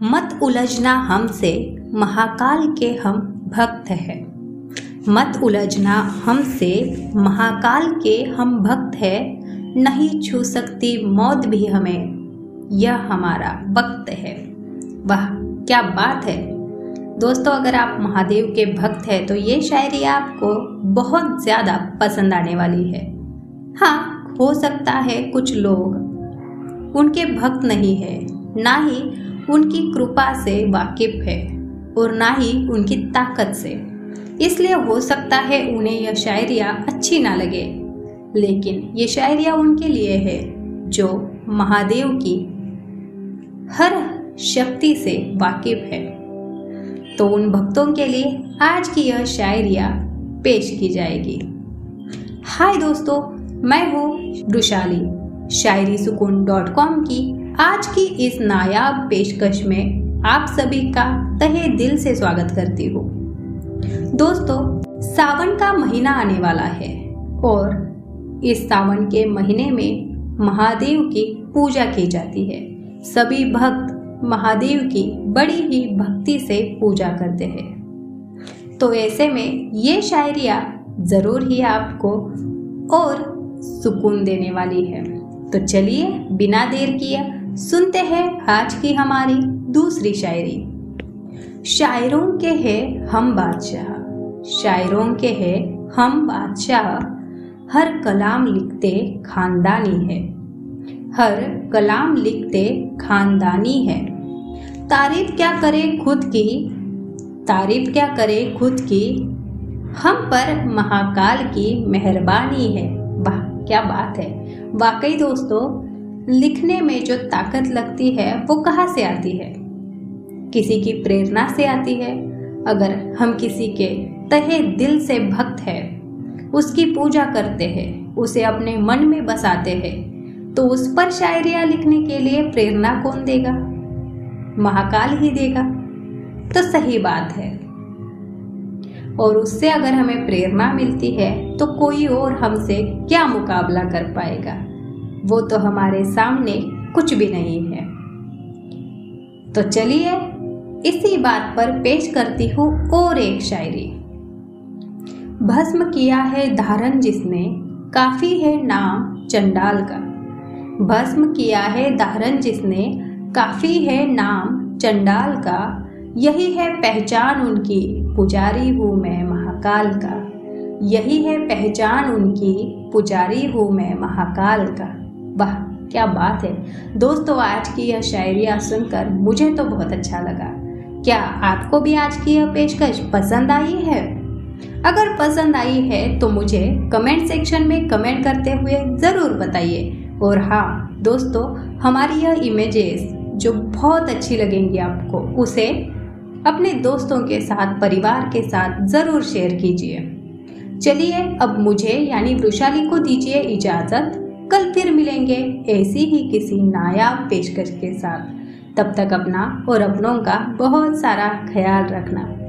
मत उलझना हमसे, महाकाल के हम भक्त हैं। मत उलझना हमसे, महाकाल के हम भक्त हैं। नहीं छू सकती मौत भी हमें, यह हमारा वक्त है। वाह, क्या बात है। दोस्तों, अगर आप महादेव के भक्त हैं तो ये शायरी आपको बहुत ज़्यादा पसंद आने वाली है। हाँ हो सकता है कुछ लोग उनके भक्त नहीं है, ना ही उनकी कृपा से वाकिफ है और ना ही उनकी ताकत से। इसलिए हो सकता है उन्हें यह शायरिया अच्छी ना लगे। लेकिन ये शायरिया उनके लिए है जो महादेव की हर शक्ति से वाकिफ है। तो उन भक्तों के लिए आज की यह शायरिया पेश की जाएगी। हाय दोस्तों, मैं हूँ वृशाली शायरी सुकून डॉट कॉम की आज की इस नायाब पेशकश में आप सभी का तहे दिल से स्वागत करती हूँ। दोस्तों, सावन का महीना आने वाला है और इस सावन के महीने में महादेव की पूजा की जाती है। सभी भक्त महादेव की बड़ी ही भक्ति से पूजा करते हैं। तो ऐसे में ये शायरिया ज़रूर ही आपको और सुकून देने वाली है। तो चलिए, बिना देर किए सुनते हैं आज की हमारी दूसरी शायरी। शायरों के हैं हम बादशाह। शायरों के हैं हम बादशाह। हर कलाम लिखते खानदानी है। हर कलाम लिखते खानदानी है। तारीफ़ क्या करे खुद की? तारीफ़ क्या करे खुद की? हम पर महाकाल की मेहरबानी है। वाह, क्या बात है। वाकई दोस्तों लिखने में जो ताकत लगती है, वो कहाँ से आती है? किसी की प्रेरणा से आती है। अगर हम किसी के तहे दिल से भक्त है, उसकी पूजा करते हैं, उसे अपने मन में बसाते हैं तो उस पर शायरिया लिखने के लिए प्रेरणा कौन देगा? महाकाल ही देगा। तो सही बात है। और उससे अगर हमें प्रेरणा मिलती है तो कोई और हमसे क्या मुकाबला कर पाएगा? वो तो हमारे सामने कुछ भी नहीं है। तो चलिए, इसी बात पर पेश करती हूँ और एक शायरी। भस्म किया है धारण जिसने, काफ़ी है नाम चंडाल का। भस्म किया है धारण जिसने, काफ़ी है नाम चंडाल का। यही है पहचान उनकी, पुजारी हूँ मैं महाकाल का। यही है पहचान उनकी, पुजारी हूँ मैं महाकाल का। वाह, क्या बात है। दोस्तों आज की यह शायरिया सुनकर मुझे तो बहुत अच्छा लगा। क्या आपको भी आज की यह पेशकश पसंद आई है? अगर पसंद आई है तो मुझे कमेंट सेक्शन में कमेंट करते हुए ज़रूर बताइए। और हाँ दोस्तों, हमारी यह इमेजेस जो बहुत अच्छी लगेंगी आपको, उसे अपने दोस्तों के साथ, परिवार के साथ ज़रूर शेयर कीजिए। चलिए, अब मुझे यानी वृशाली को दीजिए इजाज़त। कल फिर मिलेंगे ऐसी ही किसी नायाब पेशकश के साथ। तब तक अपना और अपनों का बहुत सारा ख्याल रखना।